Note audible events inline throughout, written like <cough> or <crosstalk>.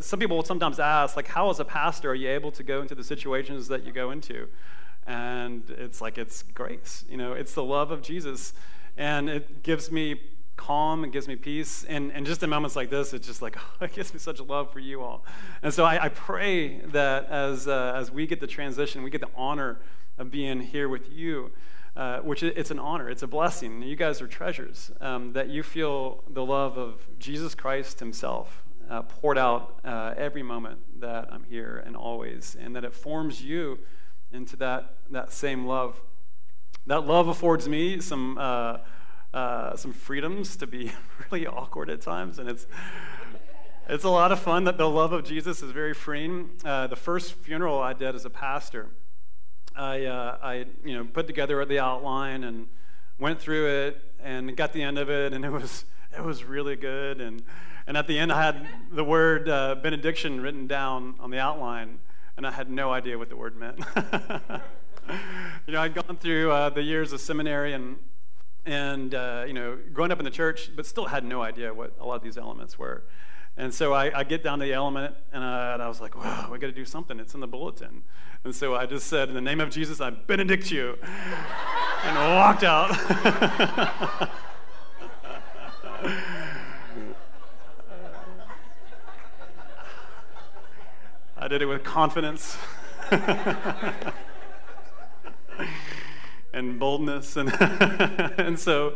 some people will sometimes ask, like, how as a pastor are you able to go into the situations that you go into? And it's like, it's grace. You know, it's the love of Jesus. And it gives me calm, it gives me peace. And, and just in moments like this, it's just like, <laughs> oh, it gives me such love for you all. And so I, I pray that as, uh, as we get the transition, we get the honor of being here with you. Uh, which it's an honor, it's a blessing. You guys are treasures. Um, that you feel the love of Jesus Christ Himself uh, poured out uh, every moment that I'm here and always, and that it forms you into that, that same love. That love affords me some, uh, uh, some freedoms to be <laughs> really awkward at times, and it's, it's a lot of fun that the love of Jesus is very freeing. Uh, the first funeral I did as a pastor, I, uh, I you know, put together the outline and went through it and got the end of it, and it was, it was really good. And, and at the end, I had the word uh, benediction written down on the outline, and I had no idea what the word meant. <laughs> you know, I'd gone through uh, the years of seminary and, and uh, you know, growing up in the church, but still had no idea what a lot of these elements were. And so I, I get down to the element, and I, and I was like, wow, we got to do something. It's in the bulletin. And so I just said, in the name of Jesus, I benedict you, <laughs> and walked out. <laughs> I did it with confidence <laughs> and boldness. And, <laughs> and so,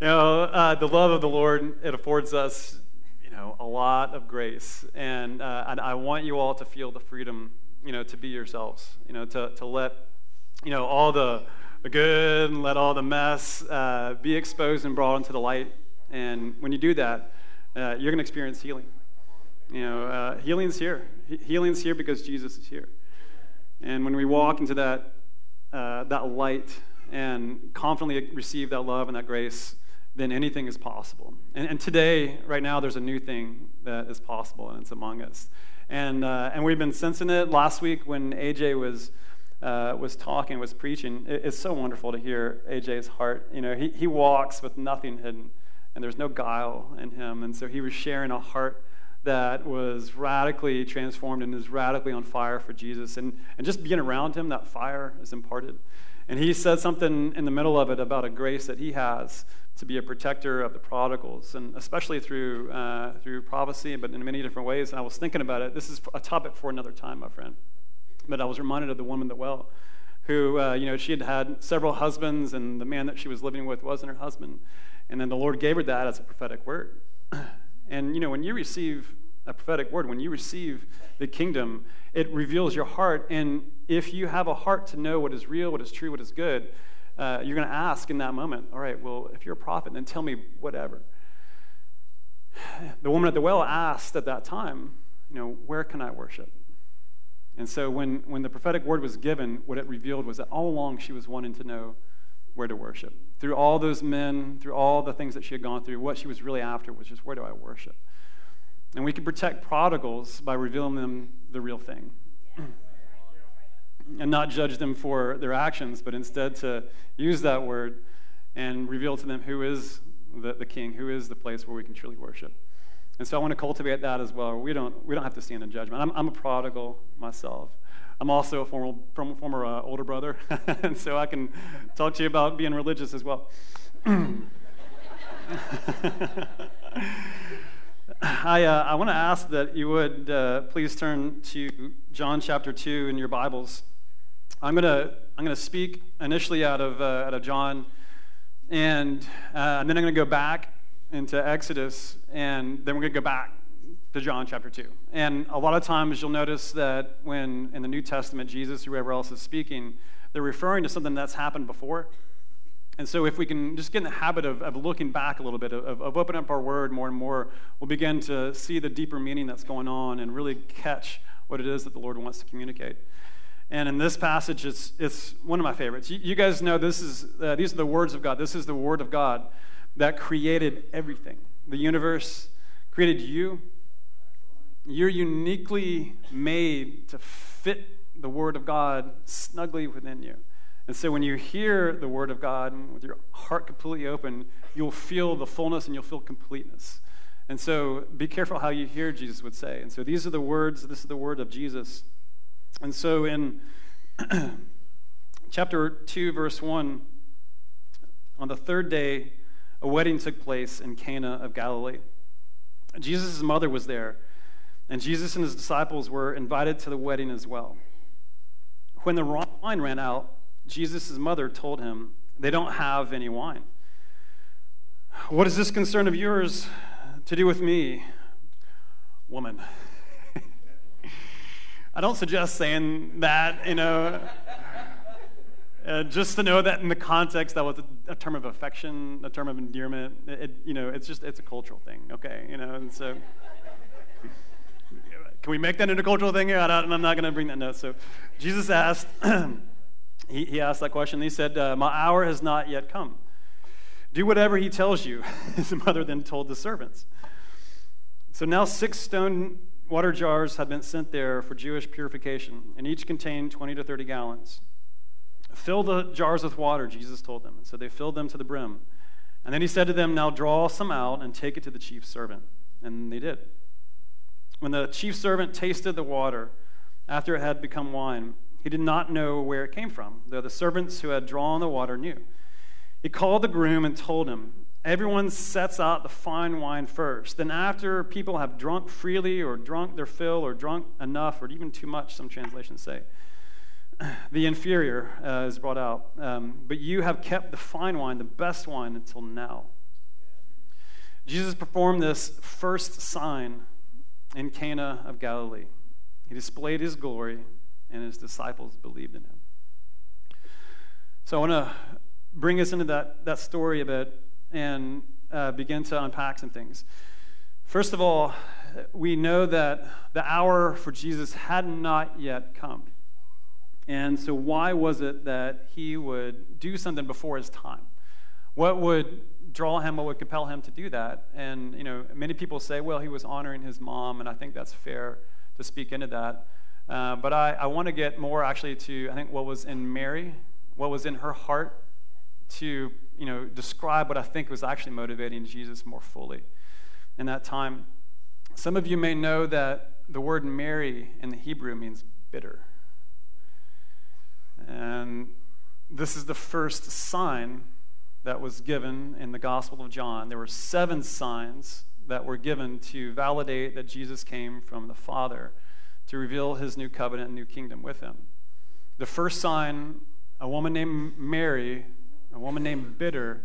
you know, uh, the love of the Lord, it affords us you know, a lot of grace. And, uh, and I want you all to feel the freedom, you know, to be yourselves, you know, to, to let, you know, all the, the good and let all the mess uh, be exposed and brought into the light. And when you do that, uh, you're going to experience healing. You know, uh, healing's here. He- healing's here because Jesus is here. And when we walk into that, uh, that light and confidently receive that love and that grace, then anything is possible. And, and, today, right now, there's a new thing that is possible, and it's among us. And, uh, and we've been sensing it last week when AJ was, uh, was talking, was preaching. It, it's so wonderful to hear AJ's heart. You know, he, he walks with nothing hidden, and there's no guile in him. And so he was sharing a heart that was radically transformed and is radically on fire for Jesus. And, and just being around him, that fire is imparted. And he said something in the middle of it about a grace that he has to be a protector of the prodigals, and especially through, uh, through prophecy, but in many different ways. And I was thinking about it. This is a topic for another time, my friend. But I was reminded of the woman at the well, who, uh, you know, she had had several husbands, and the man that she was living with wasn't her husband. And then the Lord gave her that as a prophetic word. <clears throat> and, you know, when you receive a prophetic word, when you receive the kingdom, it reveals your heart. And if you have a heart to know what is real, what is true, what is good, uh, you're going to ask in that moment, all right, well, if you're a prophet, then tell me whatever. The woman at the well asked at that time, you know, where can I worship? And so when, when the prophetic word was given, what it revealed was that all along she was wanting to know where to worship. Through all those men, through all the things that she had gone through, what she was really after was just where do I worship? And we can protect prodigals by revealing them the real thing. and not judge them for their actions, but instead to use that word and reveal to them who is the, the king, who is the place where we can truly worship. And so I want to cultivate that as well. We don't, we don't have to stand in judgment. I'm, I'm a prodigal myself. I'm also a former, former uh, older brother, <laughs> and so I can talk to you about being religious as well. <clears throat> I, uh, I want to ask that you would uh, please turn to John chapter 2 in your Bibles. I'm going to I'm to speak initially out of, uh, out of John, and, uh, and then I'm going to go back into Exodus, and then we're going to go back to John chapter 2. And a lot of times you'll notice that when in the New Testament, Jesus, whoever else is speaking, they're referring to something that's happened before. And so, if we can just get in the habit of, of looking back a little bit, of, of opening up our word more and more, we'll begin to see the deeper meaning that's going on and really catch what it is that the Lord wants to communicate. And in this passage, it's, it's one of my favorites. You, you guys know this is, uh, these are the words of God. This is the word of God that created everything the universe, created you. You're uniquely made to fit the word of God snugly within you. And so when you hear the word of God with your heart completely open, you'll feel the fullness and you'll feel completeness. And so be careful how you hear, Jesus would say. And so these are the words, this is the word of Jesus. And so in <clears throat> chapter 2, verse 1, on the third day, a wedding took place in Cana of Galilee. Jesus' mother was there, and Jesus and his disciples were invited to the wedding as well. When the wine ran out, Jesus' mother told him, They don't have any wine. What is this concern of yours to do with me, woman? <laughs> I don't suggest saying that, you know. Uh, just to know that in the context that was a, a, term of affection, a term of endearment. It, you know, it's just it's a cultural thing, okay? You know, and so can we make that into a cultural thing here? I am not going to bring that note. So Jesus asked, <clears throat> he, he asked that question. he said, uh, "My hour has not yet come. Do whatever he tells you." <laughs> His mother then told the servants. So now six stone water jars had been sent there for Jewish purification, and each contained 20 to 30 gallons. Fill the jars with water, Jesus told them. And so they filled them to the brim. And then he said to them, Now draw some out and take it to the chief servant. And they did. When the chief servant tasted the water after it had become wine, he did not know where it came from, though the servants who had drawn the water knew. He called the groom and told him, Everyone sets out the fine wine first. Then, after people have drunk freely, or drunk their fill, or drunk enough, or even too much, some translations say, the inferior uh, is brought out. Um, but you have kept the fine wine, the best wine, until now. Jesus performed this first sign in Cana of Galilee. He displayed his glory, and his disciples believed in him. So I want to bring us into that, that story a bit and uh, begin to unpack some things. First of all, we know that the hour for Jesus had not yet come. And so, why was it that he would do something before his time? What would draw him, what would compel him to do that? And, you know, many people say, well, he was honoring his mom, and I think that's fair to speak into that. Uh, but I, I want to get more actually to, I think, what was in Mary, what was in her heart to, you know, describe what I think was actually motivating Jesus more fully in that time. Some of you may know that the word Mary in the Hebrew means bitter. And this is the first sign that was given in the Gospel of John. There were seven signs that were given to validate that Jesus came from the Father to reveal his new covenant and new kingdom with him. The first sign, a woman named Mary, a woman named Bitter,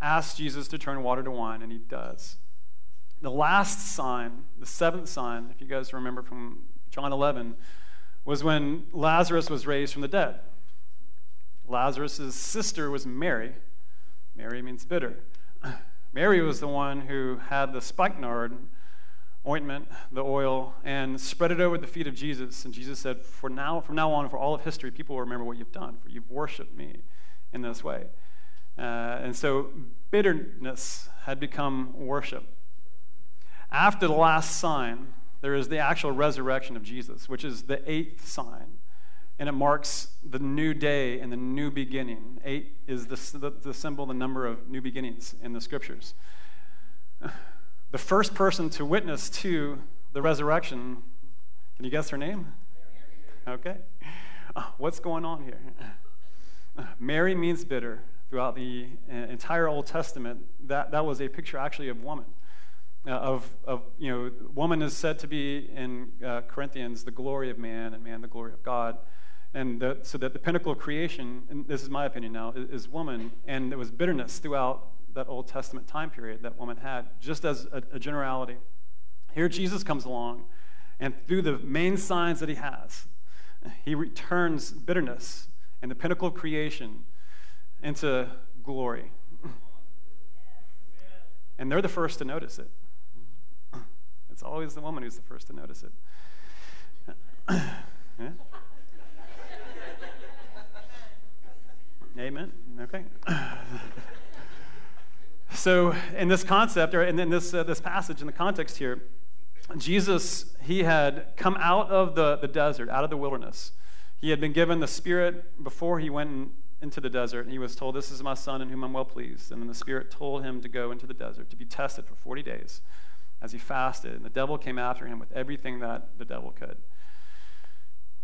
asked Jesus to turn water to wine, and he does. The last sign, the seventh sign, if you guys remember from John 11, was when Lazarus was raised from the dead. Lazarus' sister was Mary. Mary means bitter. <clears throat> Mary was the one who had the spikenard ointment, the oil, and spread it over the feet of Jesus. And Jesus said, For now, from now on, for all of history, people will remember what you've done, for you've worshiped me in this way. Uh, and so bitterness had become worship. After the last sign, there is the actual resurrection of Jesus, which is the eighth sign. And it marks the new day and the new beginning. Eight is the, the, the symbol, the number of new beginnings in the scriptures. <sighs> The first person to witness to the resurrection, can you guess her name? Okay. Uh, what's going on here? <laughs> Mary means bitter throughout the uh, entire Old Testament. That, that was a picture actually of woman. Uh, of, of, you know, woman is said to be in uh, Corinthians the glory of man, and man the glory of God. And the, so that the pinnacle of creation, and this is my opinion now, is, is, woman. And there was bitterness throughout that Old Testament time period that woman had, just as a, a generality. Here Jesus comes along, and through the main signs that he has, he returns bitterness and the pinnacle of creation into glory. And they're the first to notice it. It's always the woman who's the first to notice it. <coughs> yeah? Amen. Okay. <laughs> so, in this concept, or in this, uh, this passage, in the context here, Jesus, he had come out of the, the desert, out of the wilderness. He had been given the Spirit before he went in, into the desert, and he was told, This is my son in whom I'm well pleased. And then the Spirit told him to go into the desert to be tested for 40 days as he fasted, and the devil came after him with everything that the devil could.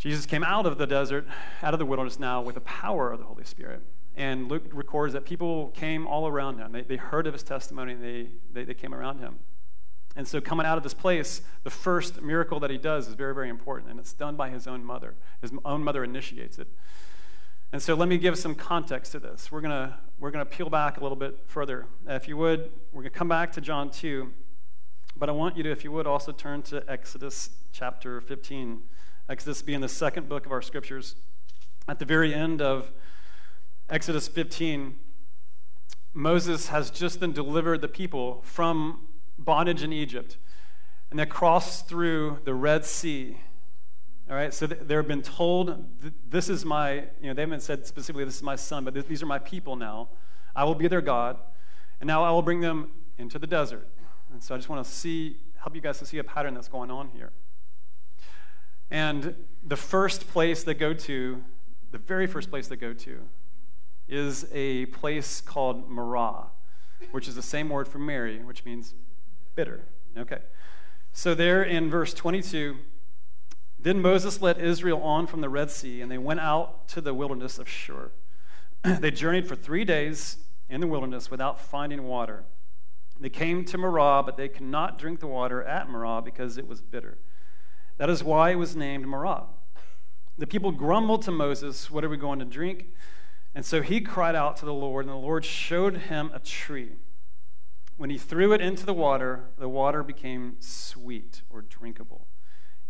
Jesus came out of the desert, out of the wilderness now, with the power of the Holy Spirit. And Luke records that people came all around him. They, they heard of his testimony, and they, they, they came around him. And so, coming out of this place, the first miracle that he does is very, very important, and it's done by his own mother. His own mother initiates it. And so, let me give some context to this. We're going to we're gonna peel back a little bit further. If you would, we're going to come back to John 2, but I want you to, if you would, also turn to Exodus chapter 15. Exodus being the second book of our scriptures. At the very end of Exodus 15, Moses has just then delivered the people from bondage in Egypt. And they crossed through the Red Sea. All right, so they've been told, this is my, you know, they haven't said specifically, this is my son, but these are my people now. I will be their God. And now I will bring them into the desert. And so I just want to see, help you guys to see a pattern that's going on here. And the first place they go to, the very first place they go to, is a place called Marah, which is the same word for Mary, which means bitter. Okay. So there in verse 22, then Moses led Israel on from the Red Sea, and they went out to the wilderness of Shur. <clears throat> they journeyed for three days in the wilderness without finding water. They came to Marah, but they could not drink the water at Marah because it was bitter. That is why it was named Marah. The people grumbled to Moses, What are we going to drink? And so he cried out to the Lord, and the Lord showed him a tree. When he threw it into the water, the water became sweet or drinkable.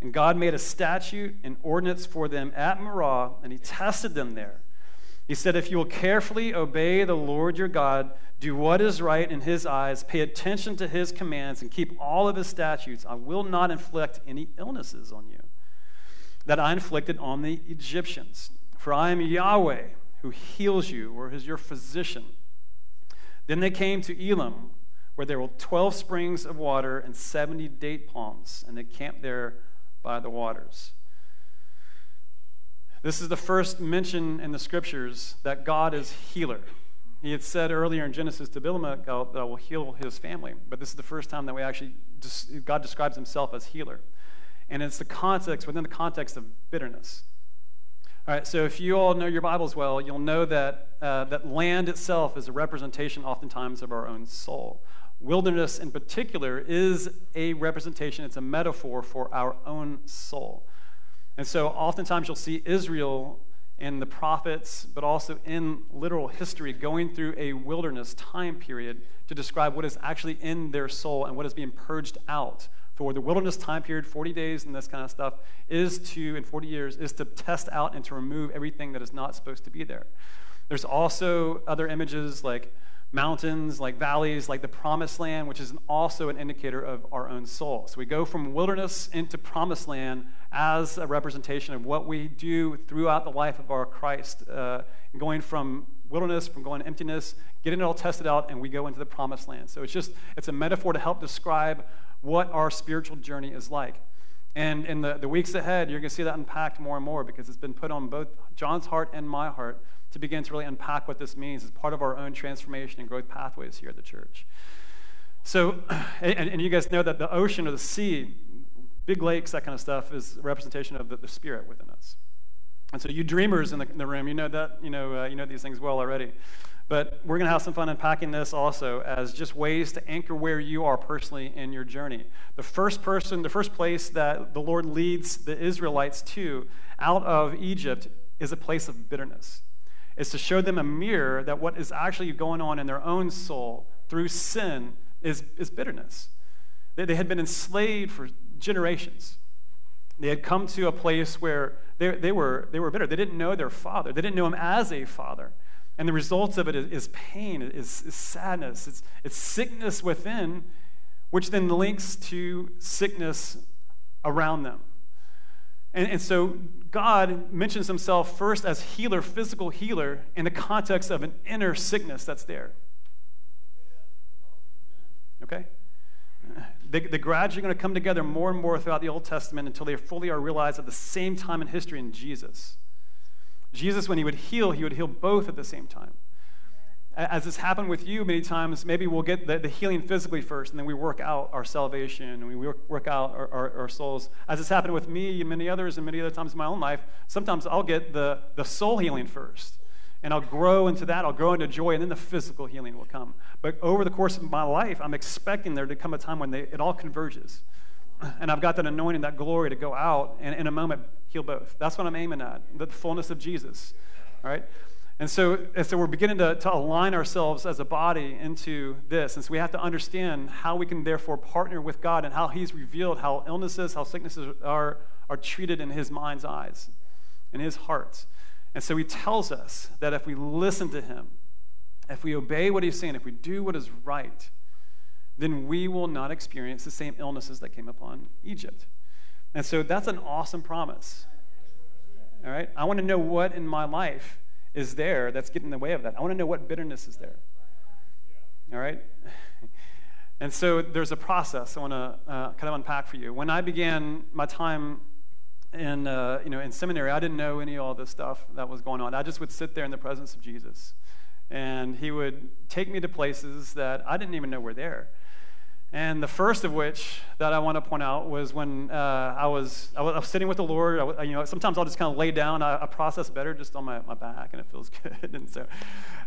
And God made a statute and ordinance for them at Marah, and he tested them there. He said, If you will carefully obey the Lord your God, do what is right in his eyes, pay attention to his commands, and keep all of his statutes, I will not inflict any illnesses on you that I inflicted on the Egyptians. For I am Yahweh who heals you, or is your physician. Then they came to Elim, where there were 12 springs of water and 70 date palms, and they camped there by the waters. This is the first mention in the scriptures that God is healer. He had said earlier in Genesis to that I will heal his family, but this is the first time that we actually, God describes himself as healer. And it's the context, within the context of bitterness. All right, so if you all know your Bibles well, you'll know that, uh, that land itself is a representation, oftentimes, of our own soul. Wilderness, in particular, is a representation, it's a metaphor for our own soul. And so, oftentimes, you'll see Israel and the prophets, but also in literal history, going through a wilderness time period to describe what is actually in their soul and what is being purged out. For the wilderness time period, 40 days and this kind of stuff, is to, in 40 years, is to test out and to remove everything that is not supposed to be there. There's also other images like mountains, like valleys, like the promised land, which is also an indicator of our own soul. So we go from wilderness into promised land as a representation of what we do throughout the life of our Christ, uh, going from wilderness, from going to emptiness, getting it all tested out, and we go into the promised land. So it's just, it's a metaphor to help describe what our spiritual journey is like. And in the, the weeks ahead, you're going to see that unpacked more and more because it's been put on both John's heart and my heart to begin to really unpack what this means as part of our own transformation and growth pathways here at the church. So, <clears throat> and, and you guys know that the ocean or the sea, big lakes, that kind of stuff, is a representation of the, the spirit within us. And so, you dreamers in the, in the room, you know that, you know, uh, you know these things well already. But we're going to have some fun unpacking this also as just ways to anchor where you are personally in your journey. The first person, the first place that the Lord leads the Israelites to out of Egypt is a place of bitterness is to show them a mirror that what is actually going on in their own soul through sin is, is bitterness. They, they had been enslaved for generations. They had come to a place where they, they, were, they were bitter. They didn't know their father, they didn't know him as a father. And the results of it is, pain, is, is sadness, it's, it's sickness within, which then links to sickness around them. And, and so God mentions himself first as healer, physical healer, in the context of an inner sickness that's there. Okay? the they gradually going to come together more and more throughout the Old Testament until they fully are realized at the same time in history in Jesus. Jesus, when he would heal, he would heal both at the same time. as has happened with you many times, maybe we'll get the, the, healing physically first, and then we work out our salvation, and we work, work out our, our, our, souls. As has happened with me and many others, and many other times in my own life, sometimes I'll get the, the soul healing first, and I'll grow into that. I'll grow into joy, and then the physical healing will come. But over the course of my life, I'm expecting there to come a time when they, it all converges. And I've got that anointing, that glory to go out and in a moment heal both. That's what I'm aiming at, the fullness of Jesus. All right? And so, and so we're beginning to, to align ourselves as a body into this. And so we have to understand how we can therefore partner with God and how He's revealed how illnesses, how sicknesses are, are treated in His mind's eyes, in His heart. And so He tells us that if we listen to Him, if we obey what He's saying, if we do what is right, then we will not experience the same illnesses that came upon Egypt. And so that's an awesome promise. All right? I want to know what in my life is there that's getting in the way of that. I want to know what bitterness is there. All right? And so there's a process I want to uh, kind of unpack for you. When I began my time in, uh, you know, in seminary, I didn't know any of all this stuff that was going on. I just would sit there in the presence of Jesus. And he would take me to places that I didn't even know were there. And the first of which that I want to point out was when uh, I, was, I, was, I, was, sitting with the Lord. I, you know, sometimes I'll just kind of lay down. I, I, process better just on my, my back, and it feels <laughs> good. and, so,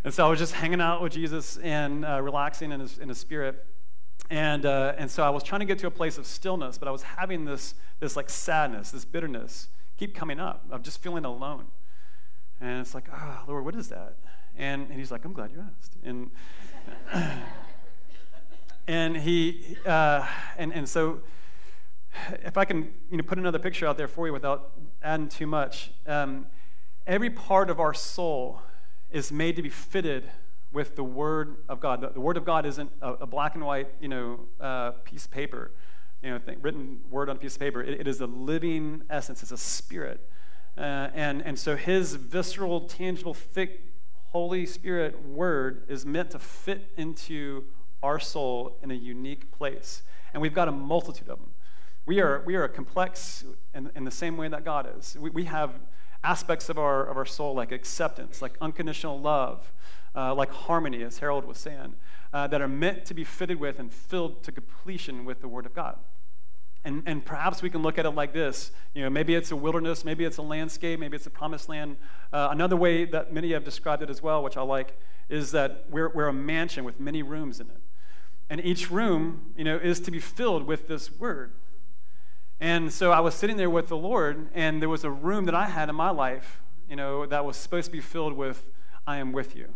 and so I was just hanging out with Jesus and uh, relaxing in his, in his spirit. And, uh, and so I was trying to get to a place of stillness, but I was having this, this like sadness, this bitterness keep coming up I'm just feeling alone. And it's like, oh, Lord, what is that? And, and he's like, I'm glad you asked. And <laughs> and he, uh, and, and so if I can you know, put another picture out there for you without adding too much, um, every part of our soul is made to be fitted with the Word of God. The, the Word of God isn't a, a, black and white, you know, uh, piece of paper, you know, thing, written word on a piece of paper. it, it is a living essence. It's a spirit, uh, and and so His visceral, tangible, thick, Holy Spirit Word is meant to fit into our soul in a unique place. And we've got a multitude of them. We are, we are complex in, in the same way that God is. We, we have aspects of our, of our soul like acceptance, like unconditional love, uh, like harmony, as Harold was saying, uh, that are meant to be fitted with and filled to completion with the Word of God. And, and perhaps we can look at it like this. You know, maybe it's a wilderness, maybe it's a landscape, maybe it's a promised land. Uh, another way that many have described it as well, which I like, is that we're, we're a mansion with many rooms in it. And each room, you know, is to be filled with this word. And so I was sitting there with the Lord, and there was a room that I had in my life, you know, that was supposed to be filled with, I am with you.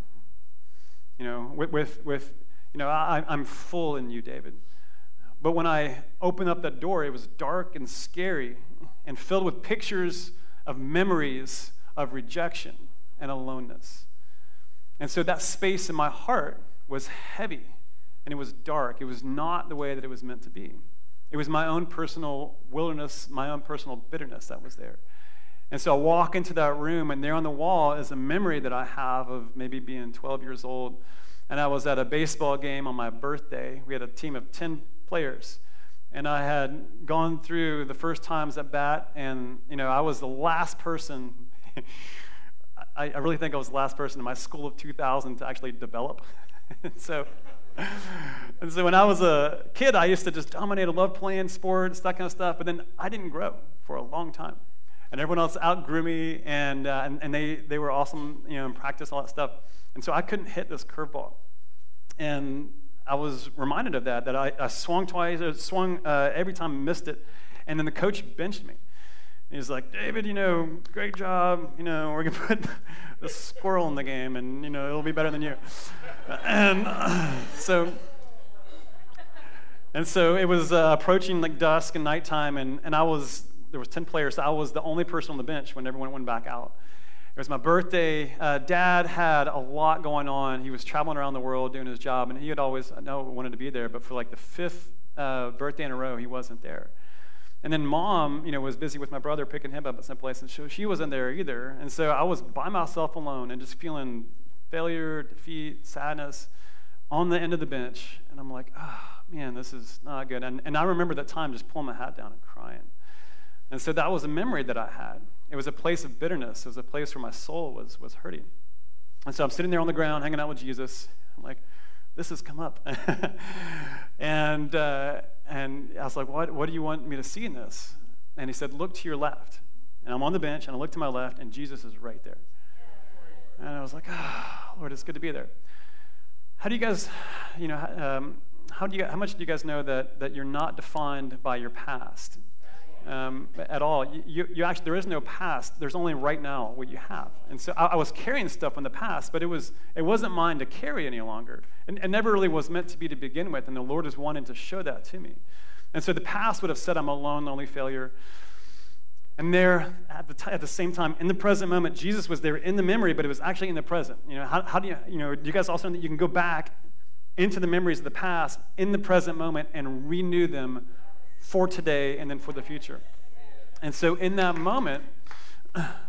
You know, with, with, with you know, I, I'm full in you, David. But when I opened up that door, it was dark and scary and filled with pictures of memories of rejection and aloneness. And so that space in my heart was heavy and it was dark. It was not the way that it was meant to be. It was my own personal wilderness, my own personal bitterness that was there. And so I walk into that room, and there on the wall is a memory that I have of maybe being 12 years old. And I was at a baseball game on my birthday. We had a team of 10 players. And I had gone through the first times at bat, and you know, I was the last person. <laughs> I, I really think I was the last person in my school of 2000 to actually develop. <laughs> so <laughs> and so when I was a kid, I used to just dominate. I loved playing sports, that kind of stuff. But then I didn't grow for a long time. And everyone else outgrew me, and, uh, and, and, they, they were awesome you know, in practice, all that stuff. And so I couldn't hit this curveball. And I was reminded of that, that I, I swung twice, I swung uh, every time, missed it. And then the coach benched me. He's like, David, you know, great job. You know, we're going <laughs> to put the squirrel in the game, and, you know, it'll be better than you. And uh, so, and so it was uh, approaching like dusk and nighttime, and, and I was, there was 10 players. So I was the only person on the bench when everyone went back out. It was my birthday. Uh, Dad had a lot going on. He was traveling around the world doing his job, and he had always, I know, wanted to be there, but for like the fifth uh, birthday in a row, he wasn't there. And then mom, you know, was busy with my brother picking him up at some place, and so she wasn't there either. And so I was by myself alone and just feeling failure, defeat, sadness on the end of the bench. And I'm like, oh, man, this is not good. And, and I remember that time just pulling my hat down and crying. And so that was a memory that I had. It was a place of bitterness. It was a place where my soul was, was hurting. And so I'm sitting there on the ground hanging out with Jesus. I'm like, this has come up. <laughs> and, uh, and I was like, what, what do you want me to see in this? And he said, look to your left. And I'm on the bench, and I look to my left, and Jesus is right there. And I was like, oh, Lord, it's good to be there. How do you guys, you know, um, how, do you, how much do you guys know that, that you're not defined by your past um, at all? You, you actually, there is no past. There's only right now what you have. And so I, I, was carrying stuff in the past, but it, was, it wasn't mine to carry any longer. And it never really was meant to be to begin with, and the Lord is wanting to show that to me. And so the past would have said I'm a lone, lonely failure. And there, at the, t- at the same time, in the present moment, Jesus was there in the memory, but it was actually in the present. You know, how, how do you, you know, do you guys also know that you can go back into the memories of the past in the present moment and renew them for today and then for the future? And so in that moment,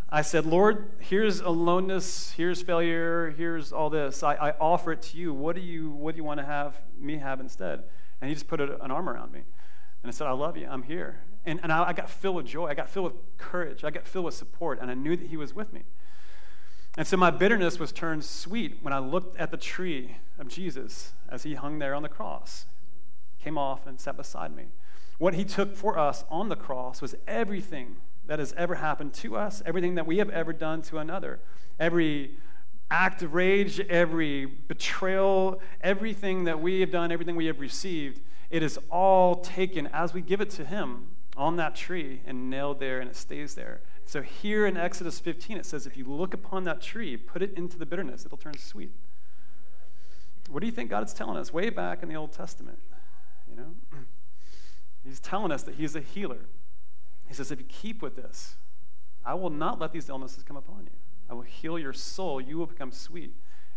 I said, Lord, here's aloneness, here's failure, here's all this. I, I offer it to you. What do you, what do you want to have me have instead? And he just put an arm around me. And I said, I love you. I'm here. And, and I, I got filled with joy. I got filled with courage. I got filled with support. And I knew that He was with me. And so my bitterness was turned sweet when I looked at the tree of Jesus as He hung there on the cross, came off and sat beside me. What He took for us on the cross was everything that has ever happened to us, everything that we have ever done to another, every act of rage, every betrayal, everything that we have done, everything we have received, it is all taken as we give it to Him on that tree and nailed there, and it stays there. So here in Exodus 15, it says, if you look upon that tree, put it into the bitterness, it'll turn sweet. What do you think God is telling us way back in the Old Testament? You know, <clears throat> He's telling us that He's a healer. He says, if you keep with this, I will not let these illnesses come upon you. I will heal your soul. You will become sweet.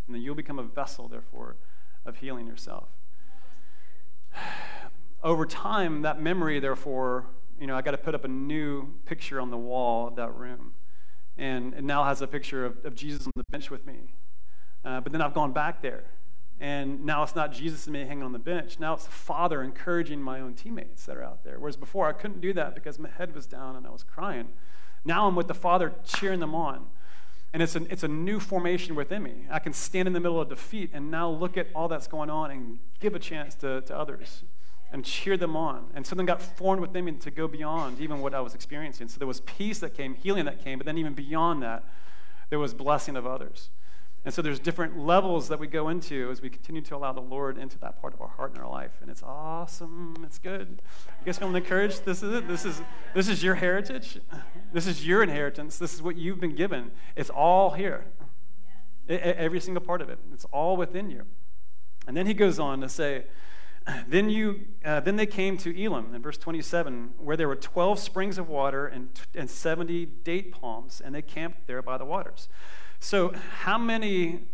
And then you'll become a vessel, therefore, of healing yourself. <sighs> Over time, that memory, therefore, you know, I got to put up a new picture on the wall of that room. And it now has a picture of, of Jesus on the bench with me. Uh, but then I've gone back there. And now it's not Jesus and me hanging on the bench. Now it's the Father encouraging my own teammates that are out there. Whereas before I couldn't do that because my head was down and I was crying. Now I'm with the Father cheering them on. And it's, an, it's a new formation within me. I can stand in the middle of defeat and now look at all that's going on and give a chance to, to others and cheer them on. And something got formed within me to go beyond even what I was experiencing. So there was peace that came, healing that came, but then even beyond that, there was blessing of others. And so there's different levels that we go into as we continue to allow the Lord into that part of our heart and our life. And it's awesome. It's good. You guys feeling encouraged? This is it. This is this is your heritage. This is your inheritance. This is what you've been given. It's all here. every single part of it. It's all within you. And then he goes on to say, then, you, uh, then they came to Elim in verse 27, where there were 12 springs of water and, and 70 date palms, and they camped there by the waters. So, how many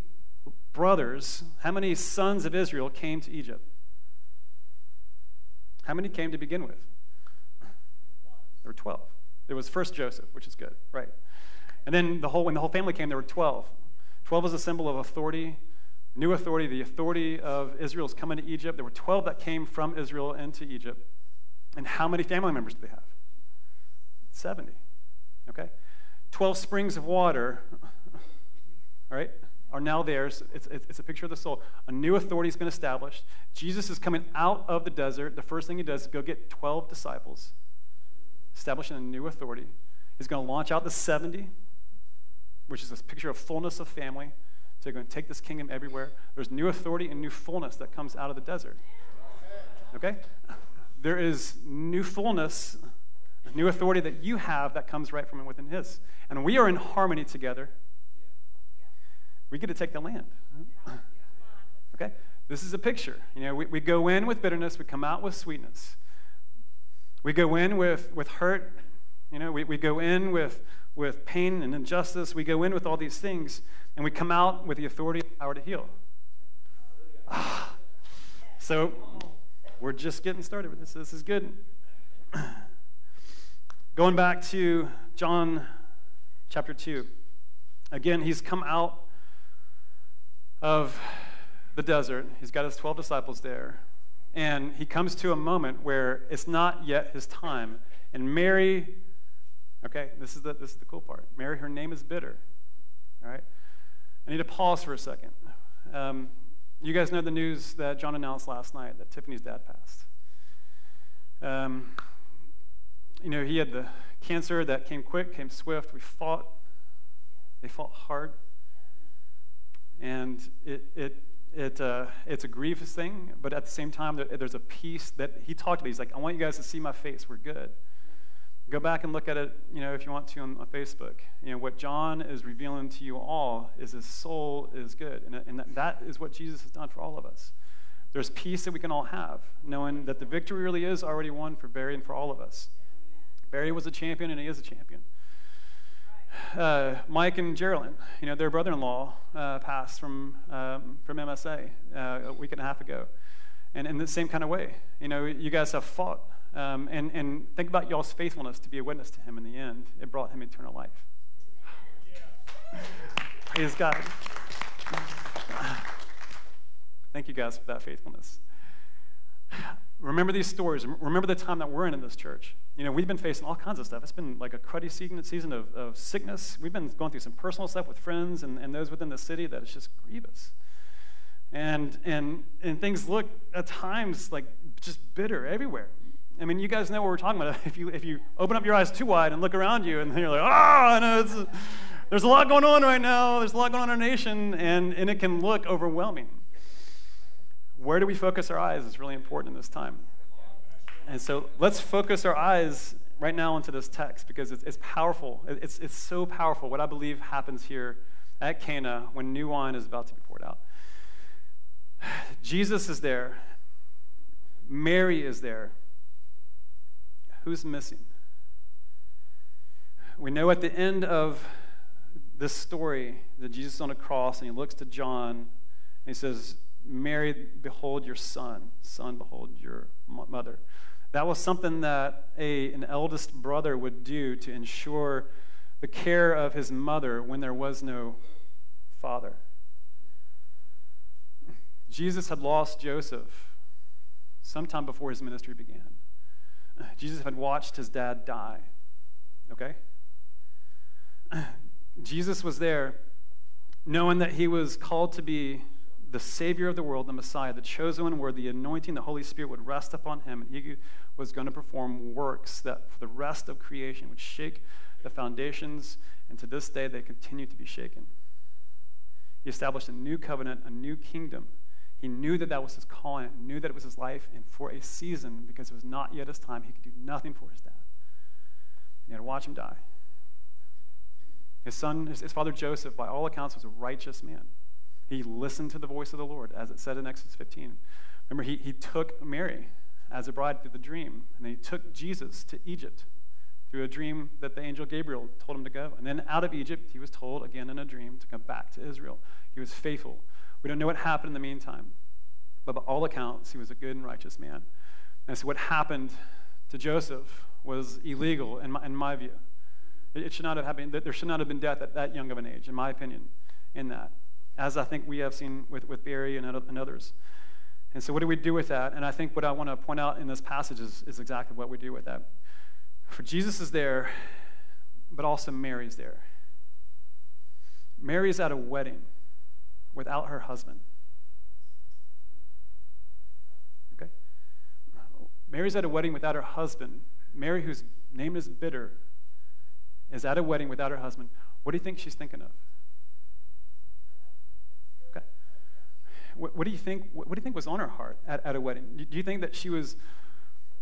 brothers, how many sons of Israel came to Egypt? How many came to begin with? There were 12. There was first Joseph, which is good, right? And then the whole, when the whole family came, there were 12. 12 is a symbol of authority, new authority, the authority of Israel is coming to Egypt. There were 12 that came from Israel into Egypt. And how many family members do they have? 70. Okay? 12 springs of water, all <laughs> right, are now theirs. It's, it's, it's, a picture of the soul. A new authority has been established. Jesus is coming out of the desert. The first thing he does is go get 12 disciples, establishing a new authority. He's going to launch out the 70, which is a picture of fullness of family. So you're going to take this kingdom everywhere. There's new authority and new fullness that comes out of the desert. Okay? There is new fullness, new authority that you have that comes right from within His. And we are in harmony together. We get to take the land. Okay? This is a picture. You know, we, we go in with bitterness, we come out with sweetness. We go in with, with hurt. You know, we, we go in with, with pain and injustice. We go in with all these things, and we come out with the authority and power to heal. Ah. So we're just getting started with this. This is good. <clears throat> Going back to John chapter 2. Again, he's come out of the desert. He's got his 12 disciples there. And he comes to a moment where it's not yet his time. And Mary Okay, this is the, this is the cool part. Mary, her name is bitter. All right? I need to pause for a second. Um, you guys know the news that John announced last night that Tiffany's dad passed. Um, you know, he had the cancer that came quick, came swift. We fought. They fought hard. And it, it, it, uh, it's a grievous thing, but at the same time, there's a peace that he talked about. He's like, I want you guys to see my face. We're good. Go back and look at it, you know, if you want to on, on Facebook. You know, what John is revealing to you all is his soul is good. And, and that, that is what Jesus has done for all of us. There's peace that we can all have, knowing that the victory really is already won for Barry and for all of us. Barry was a champion, and he is a champion. Uh, Mike and Geraldine, you know, their brother-in-law uh, passed from, um, from MSA uh, a week and a half ago. And in the same kind of way, you know, you guys have fought. Um, and, and think about y'all's faithfulness to be a witness to him in the end. It brought him eternal life. Praise God. Thank you guys for that faithfulness. Remember these stories. Remember the time that we're in in this church. You know, we've been facing all kinds of stuff. It's been like a cruddy season, season of, of sickness. We've been going through some personal stuff with friends and, and those within the city that is just grievous. And, and, and things look at times like just bitter everywhere. I mean, you guys know what we're talking about. <laughs> If you, if you open up your eyes too wide and look around you, and then you're like, ah, I know, it's there's a lot going on right now. There's a lot going on in our nation, and, and it can look overwhelming. Where do we focus our eyes is really important in this time. And so let's focus our eyes right now into this text because it's, it's powerful. It's, it's so powerful what I believe happens here at Cana when new wine is about to be poured out. <sighs> Jesus is there, Mary is there. Who's missing? We know at the end of this story that Jesus is on a cross and he looks to John and he says, Mary, behold your son. Son, behold your mother. That was something that a, an eldest brother would do to ensure the care of his mother when there was no father. Jesus had lost Joseph sometime before his ministry began. Jesus had watched his dad die. Okay? <clears throat> Jesus was there knowing that he was called to be the Savior of the world, the Messiah, the chosen one, where the anointing, the Holy Spirit would rest upon him, and he was going to perform works that for the rest of creation would shake the foundations, and to this day they continue to be shaken. He established a new covenant, a new kingdom. He knew that that was his calling, knew that it was his life, and for a season, because it was not yet his time, he could do nothing for his dad. He had to watch him die. His son, his, his father Joseph, by all accounts, was a righteous man. He listened to the voice of the Lord, as it said in Exodus 15. Remember, he, he took Mary as a bride through the dream, and then he took Jesus to Egypt through a dream that the angel Gabriel told him to go. And then out of Egypt, he was told again in a dream to come back to Israel. He was faithful. We don't know what happened in the meantime, but by all accounts, he was a good and righteous man. And so what happened to Joseph was illegal in my, in my view. It, it should not have happened. There should not have been death at that young of an age, in my opinion, in that as I think we have seen with, with Barry and, and others. And so, what do we do with that? And I think what I want to point out in this passage is, is exactly what we do with that. For Jesus is there, but also Mary's there. Mary is at a wedding without her husband. Okay? Mary's at a wedding without her husband. Mary, whose name is bitter, is at a wedding without her husband. What do you think she's thinking of? What, what, do you think? What, what, do you think was on her heart at, at a wedding? Do you think that she was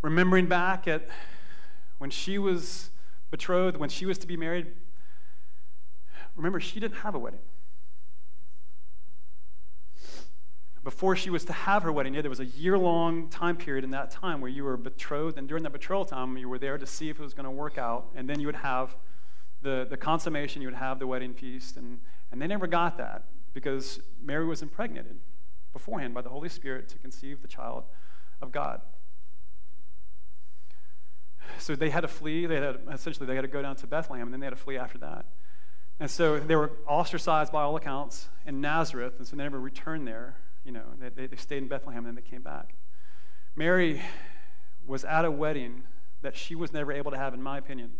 remembering back at when she was betrothed, when she was to be married? Remember, she didn't have a wedding. Before she was to have her wedding, yeah, there was a year long time period in that time where you were betrothed, and during that betrothal time, you were there to see if it was going to work out, and then you would have the, the consummation, you would have the wedding feast, and, and they never got that because Mary was impregnated beforehand by the Holy Spirit to conceive the child of God. So they had to flee. They had essentially they had to go down to Bethlehem, and then they had to flee after that. And so they were ostracized by all accounts in Nazareth, and so they never returned there. You know, they, they stayed in Bethlehem, and then they came back. Mary was at a wedding that she was never able to have, in my opinion.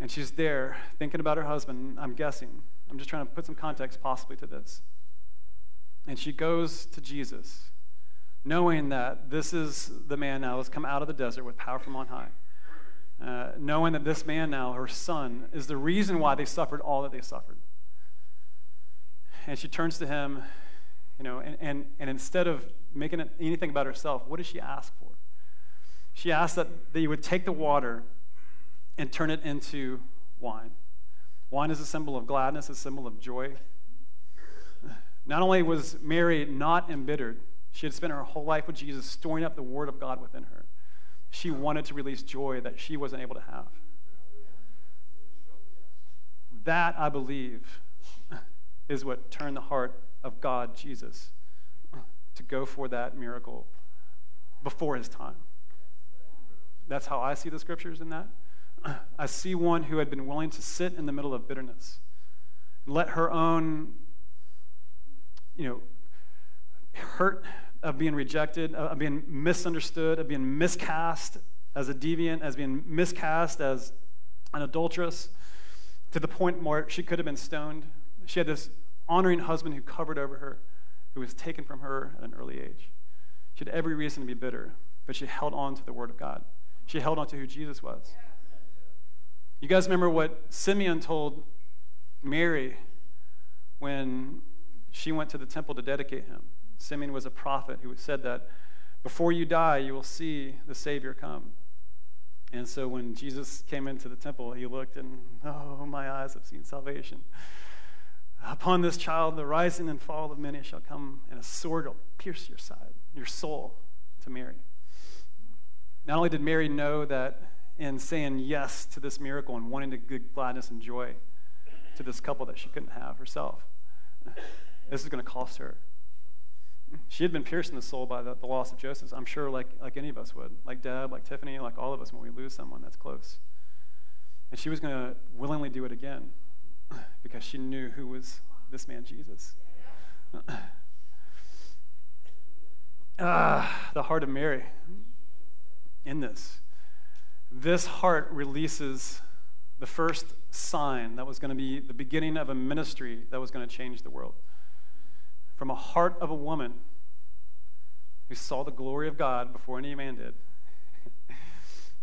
And she's there thinking about her husband, I'm guessing, I'm just trying to put some context possibly to this. And she goes to Jesus, knowing that this is the man now has come out of the desert with power from on high. Uh, knowing that this man now, her son, is the reason why they suffered all that they suffered. And she turns to him, you know, and, and, and instead of making anything about herself, what does she ask for? She asked that they would take the water and turn it into wine. Wine is a symbol of gladness, a symbol of joy. Not only was Mary not embittered, she had spent her whole life with Jesus, storing up the Word of God within her. She wanted to release joy that she wasn't able to have. That, I believe, is what turned the heart of God, Jesus, to go for that miracle before his time. That's how I see the scriptures in that. <clears throat> I see one who had been willing to sit in the middle of bitterness, and let her own, you know, hurt of being rejected, of being misunderstood, of being miscast as a deviant, as being miscast as an adulteress, to the point where she could have been stoned. She had this honoring husband who covered over her, who was taken from her at an early age. She had every reason to be bitter, but she held on to the word of God. She held on to who Jesus was. You guys remember what Simeon told Mary when she went to the temple to dedicate him? Simeon was a prophet who said that before you die, you will see the Savior come. And so when Jesus came into the temple, he looked and, oh, my eyes have seen salvation. Upon this child, the rising and fall of many shall come, and a sword will pierce your side, your soul, to Mary. Not only did Mary know that in saying yes to this miracle and wanting to give gladness and joy to this couple that she couldn't have herself, this is going to cost her. She had been pierced in the soul by the, the loss of Joseph, I'm sure, like, like any of us would, like Deb, like Tiffany, like all of us when we lose someone that's close. And she was going to willingly do it again because she knew who was this man, Jesus. <clears throat> ah, the heart of Mary in this. This heart releases the first sign that was going to be the beginning of a ministry that was going to change the world. From a heart of a woman who saw the glory of God before any man did, <laughs>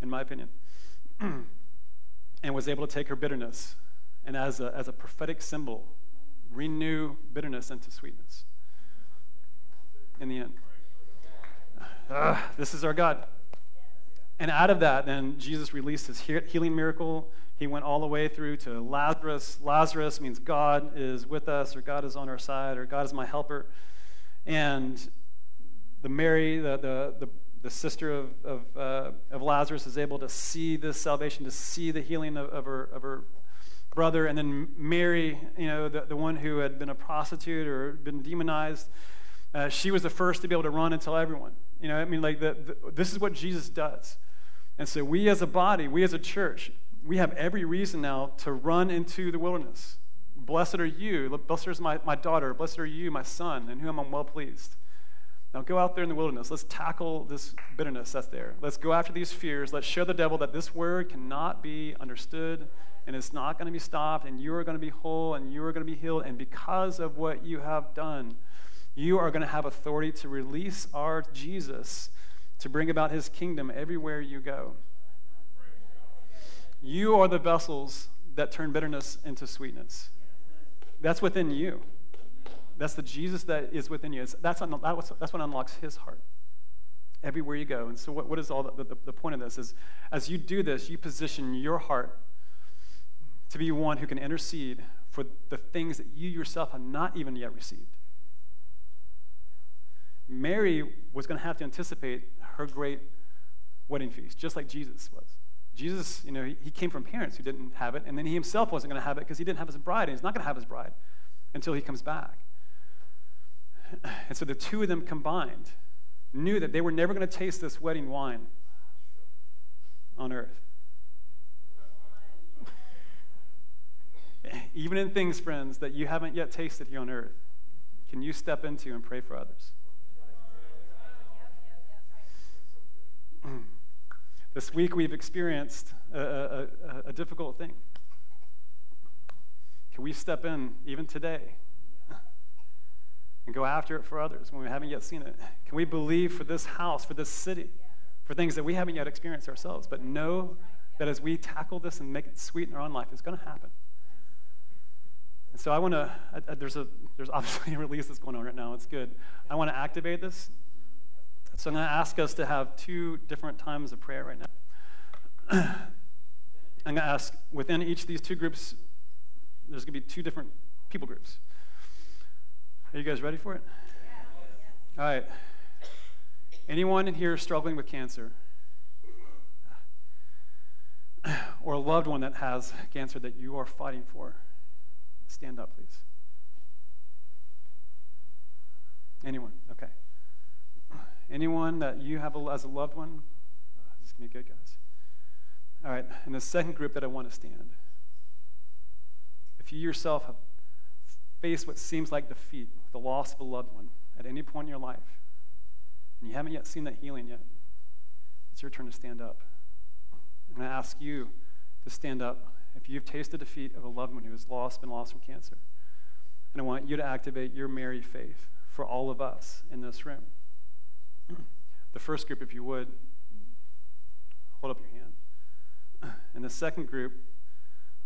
in my opinion, <clears throat> and was able to take her bitterness and, as a, as a prophetic symbol, renew bitterness into sweetness in the end. Uh, this is our God. And out of that, then Jesus released his healing miracle. He went all the way through to Lazarus. Lazarus means God is with us, or God is on our side, or God is my helper. And the Mary, the, the, the, the sister of, of, uh, of, Lazarus, is able to see this salvation, to see the healing of, of, her, of her brother. And then Mary, you know, the, the one who had been a prostitute or been demonized, uh, she was the first to be able to run and tell everyone. You know, I mean, like, the, the, this is what Jesus does. And so, we as a body, we as a church, we have every reason now to run into the wilderness. Blessed are you. Blessed is my, my daughter. Blessed are you, my son, in whom I'm well pleased. Now go out there in the wilderness. Let's tackle this bitterness that's there. Let's go after these fears. Let's show the devil that this word cannot be understood and it's not going to be stopped, and you are going to be whole and you are going to be healed. And because of what you have done, you are going to have authority to release our Jesus to bring about his kingdom everywhere you go. You are the vessels that turn bitterness into sweetness. That's within you. That's the Jesus that is within you. That's, that's what unlocks his heart everywhere you go. And so, what, what is all the, the, the point of this? Is as you do this, you position your heart to be one who can intercede for the things that you yourself have not even yet received. Mary was going to have to anticipate her great wedding feast, just like Jesus was. Jesus, you know, he, came from parents who didn't have it, and then he himself wasn't going to have it because he didn't have his bride, and he's not going to have his bride until he comes back. <clears throat> And so the two of them combined knew that they were never going to taste this wedding wine on earth. Even in things, friends, that you haven't yet tasted here on earth, can you step into and pray for others? <clears throat> this week we've experienced a, a, a, difficult thing. Can we step in even today and go after it for others when we haven't yet seen it? Can we believe for this house, for this city, for things that we haven't yet experienced ourselves, but know that as we tackle this and make it sweet in our own life, it's going to happen? And so I want to, there's, a, there's <laughs> obviously a release that's going on right now. It's good. I want to activate this. So I'm going to ask us to have two different times of prayer right now. <clears throat> I'm going to ask within each of these two groups, there's going to be two different people groups. Are you guys ready for it? All right. Anyone in here struggling with cancer? <clears throat> Or a loved one that has cancer that you are fighting for? Stand up, please. Anyone? Okay. Anyone that you have as a loved one? This is going to be good, guys. All right. And the second group that I want to stand. If you yourself have faced what seems like defeat, the loss of a loved one at any point in your life, and you haven't yet seen that healing yet, it's your turn to stand up. I'm going to ask you to stand up if you've tasted the defeat of a loved one who has lost, been lost from cancer. And I want you to activate your Mary faith for all of us in this room. The first group, if you would, hold up your hand. And the second group,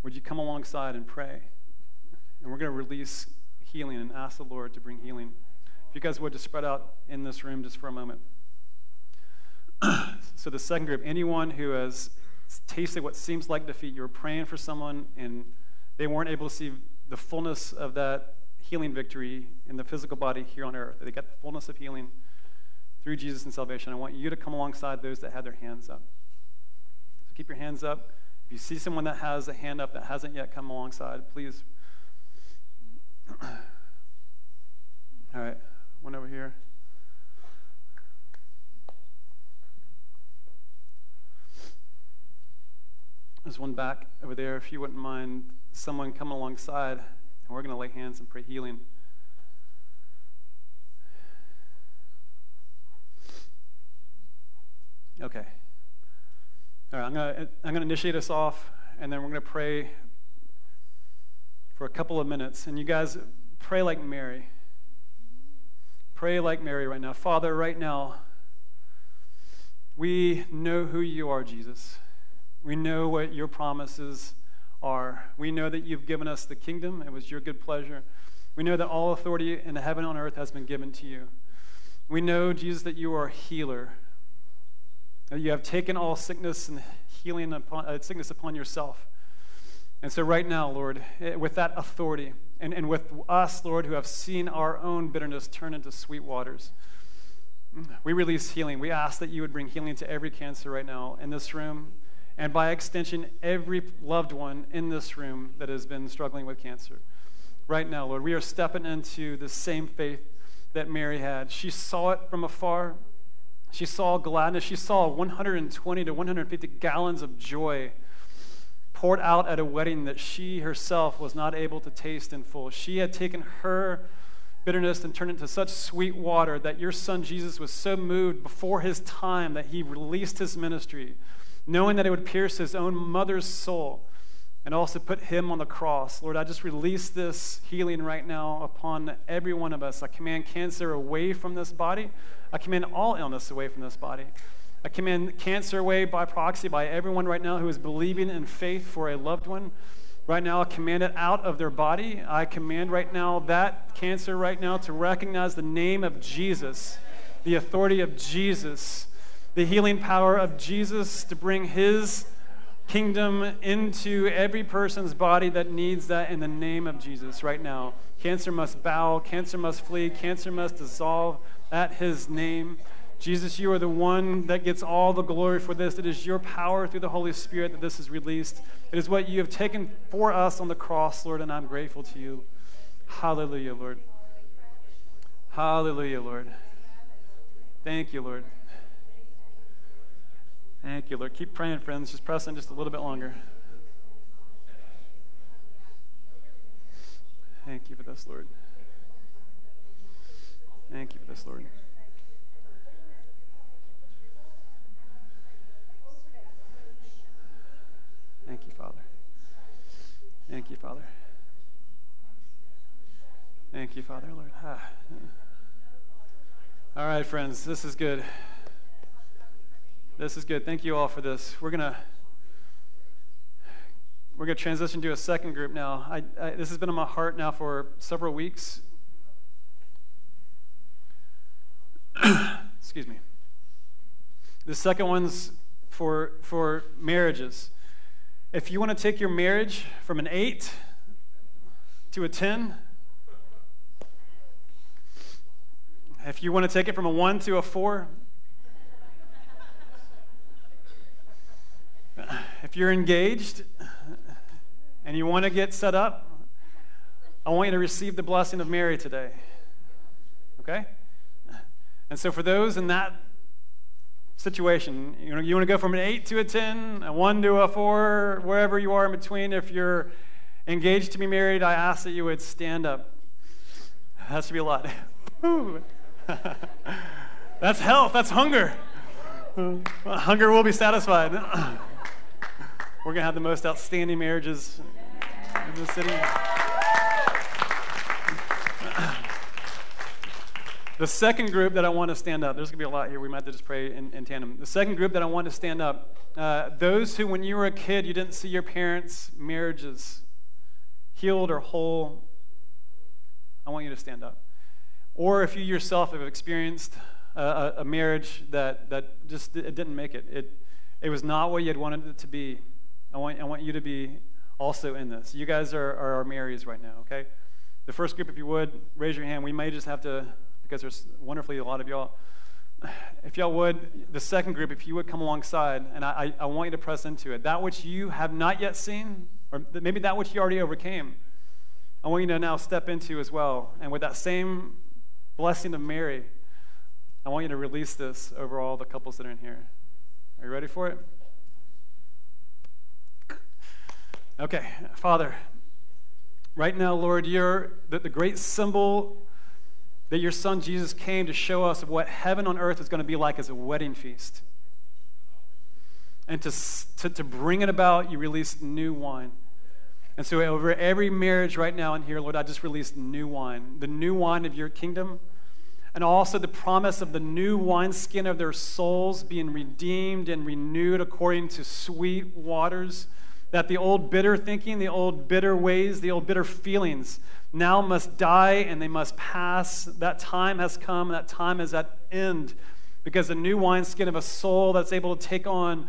would you come alongside and pray? And we're going to release healing and ask the Lord to bring healing. If you guys would just spread out in this room just for a moment. <clears throat> so, the second group, anyone who has tasted what seems like defeat. You were praying for someone, and they weren't able to see the fullness of that healing victory in the physical body here on earth. They got the fullness of healing through Jesus and salvation. I want you to come alongside those that had their hands up. So keep your hands up. If you see someone that has a hand up that hasn't yet come alongside, please. <clears throat> All right, one over here. There's one back over there. If you wouldn't mind someone coming alongside, and we're going to lay hands and pray healing. Okay. All right, I'm going to I'm to initiate us off, and then we're going to pray for a couple of minutes. And you guys pray like Mary. Pray like Mary right now. Father, right now, we know who you are, Jesus. We know what your promises are. We know that you've given us the kingdom. It was your good pleasure. We know that all authority in heaven and on earth has been given to you. We know, Jesus, that you are a healer. That you have taken all sickness and healing upon, uh, sickness upon yourself. And so, right now, Lord, eh, with that authority, and, and with us, Lord, who have seen our own bitterness turn into sweet waters, we release healing. We ask that you would bring healing to every cancer right now in this room and by extension, every loved one in this room that has been struggling with cancer. Right now, Lord, we are stepping into the same faith that Mary had. She saw it from afar. She saw gladness. She saw 120 to 150 gallons of joy poured out at a wedding that she herself was not able to taste in full. She had taken her bitterness and turned it into such sweet water that your son Jesus was so moved before his time that he released his ministry knowing that it would pierce his own mother's soul and also put him on the cross. Lord, I just release this healing right now upon every one of us. I command cancer away from this body. I command all illness away from this body. I command cancer away by proxy by everyone right now who is believing in faith for a loved one. Right now, I command it out of their body. I command right now that cancer right now to recognize the name of Jesus, the authority of Jesus the healing power of Jesus to bring his kingdom into every person's body that needs that in the name of Jesus right now. Cancer must bow, cancer must flee, cancer must dissolve at his name. Jesus, you are the one that gets all the glory for this. It is your power through the Holy Spirit that this is released. It is what you have taken for us on the cross, Lord, and I'm grateful to you. Hallelujah, Lord. Hallelujah, Lord. Thank you, Lord. Thank you, Lord. Keep praying, friends. Just press in just a little bit longer. Thank you for this, Lord. Thank you for this, Lord. Thank you, Father. Thank you, Father. Thank you, Father, Lord. Ah. All right, friends, this is good. This is good. Thank you all for this. We're gonna we're gonna transition to a second group now. I, I, this has been on my heart now for several weeks. <clears throat> Excuse me. The second one's for for marriages. If you want to take your marriage from an eight to a ten, if you want to take it from a one to a four, if you're engaged and you want to get set up, I want you to receive the blessing of Mary today. Okay? And so, for those in that situation, you, know, you want to go from an 8 to a 10, a 1 to a 4, wherever you are in between, if you're engaged to be married, I ask that you would stand up. That to be a lot. <laughs> that's health, that's hunger. <laughs> hunger will be satisfied. <laughs> We're going to have the most outstanding marriages in the city. The second group that I want to stand up, there's going to be a lot here. We might just pray in, in tandem. The second group that I want to stand up, uh, those who, when you were a kid, you didn't see your parents' marriages healed or whole, I want you to stand up. Or if you yourself have experienced a, a marriage that, that just it didn't make it, it, it was not what you had wanted it to be, I want, I want you to be also in this. You guys are, are our Marys right now, okay? The first group, if you would, raise your hand. We may just have to because there's wonderfully a lot of y'all. If y'all would, the second group, if you would come alongside, and I, I want you to press into it. That which you have not yet seen, or maybe that which you already overcame, I want you to now step into as well. And with that same blessing of Mary, I want you to release this over all the couples that are in here. Are you ready for it? Okay, Father, right now, Lord, you're the, the great symbol that your son Jesus came to show us what heaven on earth is going to be like as a wedding feast. And to, to, to bring it about, you release new wine. And so, over every marriage right now in here, Lord, I just release new wine, the new wine of your kingdom, and also the promise of the new wineskin of their souls being redeemed and renewed according to sweet waters. That the old bitter thinking, the old bitter ways, the old bitter feelings, now must die and they must pass. That time has come, that time is at end because the new wineskin of a soul that's able to take on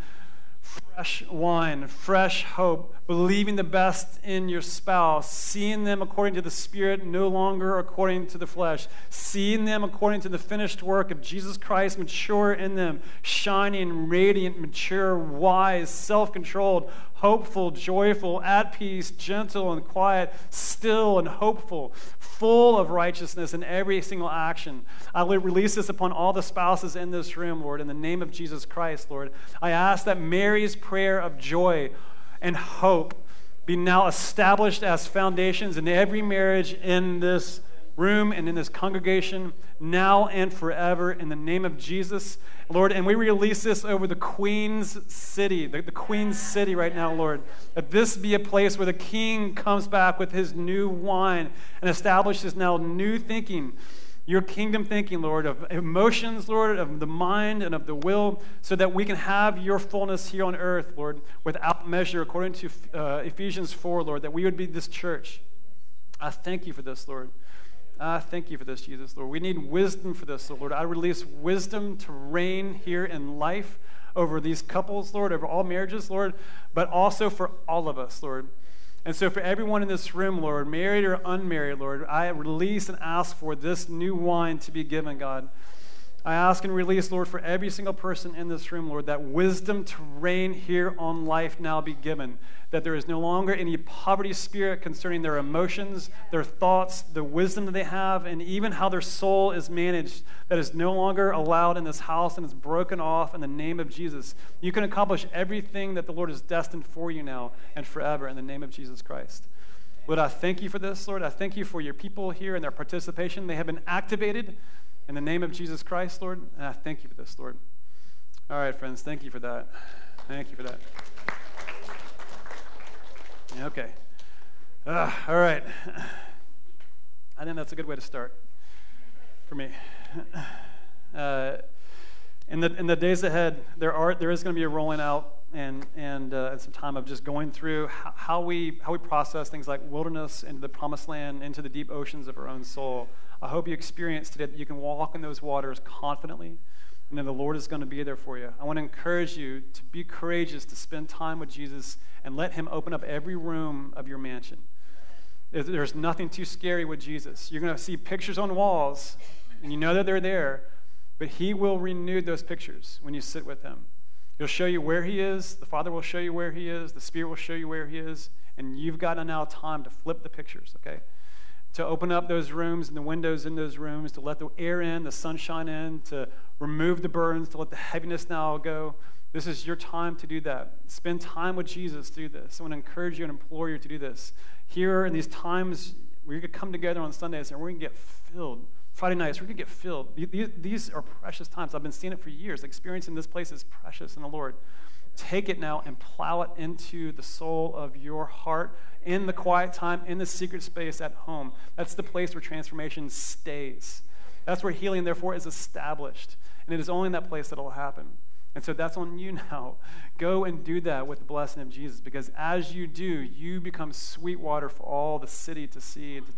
fresh wine, fresh hope, believing the best in your spouse, seeing them according to the Spirit, no longer according to the flesh, seeing them according to the finished work of Jesus Christ, mature in them, shining, radiant, mature, wise, self controlled, hopeful, joyful, at peace, gentle and quiet, still and hopeful, full of righteousness in every single action. I release this upon all the spouses in this room, Lord, in the name of Jesus Christ, Lord. I ask that Mary's prayer of joy and hope be now established as foundations in every marriage in this room and in this congregation now and forever in the name of Jesus. Lord, and we release this over the Queen's city, the, the Queen's city right now, Lord, that this be a place where the King comes back with his new wine and establishes now new thinking your kingdom thinking, Lord, of emotions, Lord, of the mind and of the will, so that we can have your fullness here on earth, Lord, without measure, according to uh, Ephesians 4, Lord, that we would be this church. I thank you for this, Lord. I thank you for this, Jesus, Lord. We need wisdom for this, Lord. I release wisdom to reign here in life over these couples, Lord, over all marriages, Lord, but also for all of us, Lord. And so, for everyone in this room, Lord, married or unmarried, Lord, I release and ask for this new wine to be given, God. I ask and release, Lord, for every single person in this room, Lord, that wisdom to reign here on life now be given that there is no longer any poverty spirit concerning their emotions, their thoughts, the wisdom that they have, and even how their soul is managed that is no longer allowed in this house and is broken off in the name of Jesus. You can accomplish everything that the Lord is destined for you now and forever in the name of Jesus Christ. Lord, I thank you for this, Lord. I thank you for your people here and their participation. They have been activated in the name of Jesus Christ, Lord. And I thank you for this, Lord. All right, friends, thank you for that. Thank you for that. Okay. Uh, all right. I think that's a good way to start for me. Uh, in, the, in the days ahead, there, are, there is going to be a rolling out and, and, uh, and some time of just going through how, how, we, how we process things like wilderness into the promised land, into the deep oceans of our own soul. I hope you experience today that you can walk in those waters confidently and then the Lord is going to be there for you. I want to encourage you to be courageous, to spend time with Jesus, and let Him open up every room of your mansion. There's nothing too scary with Jesus. You're going to see pictures on walls, and you know that they're there, but He will renew those pictures when you sit with Him. He'll show you where He is, the Father will show you where He is, the Spirit will show you where He is, and you've got now time to flip the pictures, okay? To open up those rooms and the windows in those rooms, to let the air in, the sunshine in, to remove the burdens, to let the heaviness now go. This is your time to do that. Spend time with Jesus through this. I want to encourage you and implore you to do this. Here in these times, we're come together on Sundays and going to get filled. Friday nights, we're going to get filled. These, are precious times. I've been seeing it for years. Experiencing this place is precious in the Lord. Take it now and plow it into the soul of your heart in the quiet time, in the secret space at home. That's the place where transformation stays. That's where healing, therefore, is established. And it is only in that place that it will happen. And so that's on you <laughs> now. Go and do that with the blessing of Jesus because as you do, you become sweet water for all the city to see and to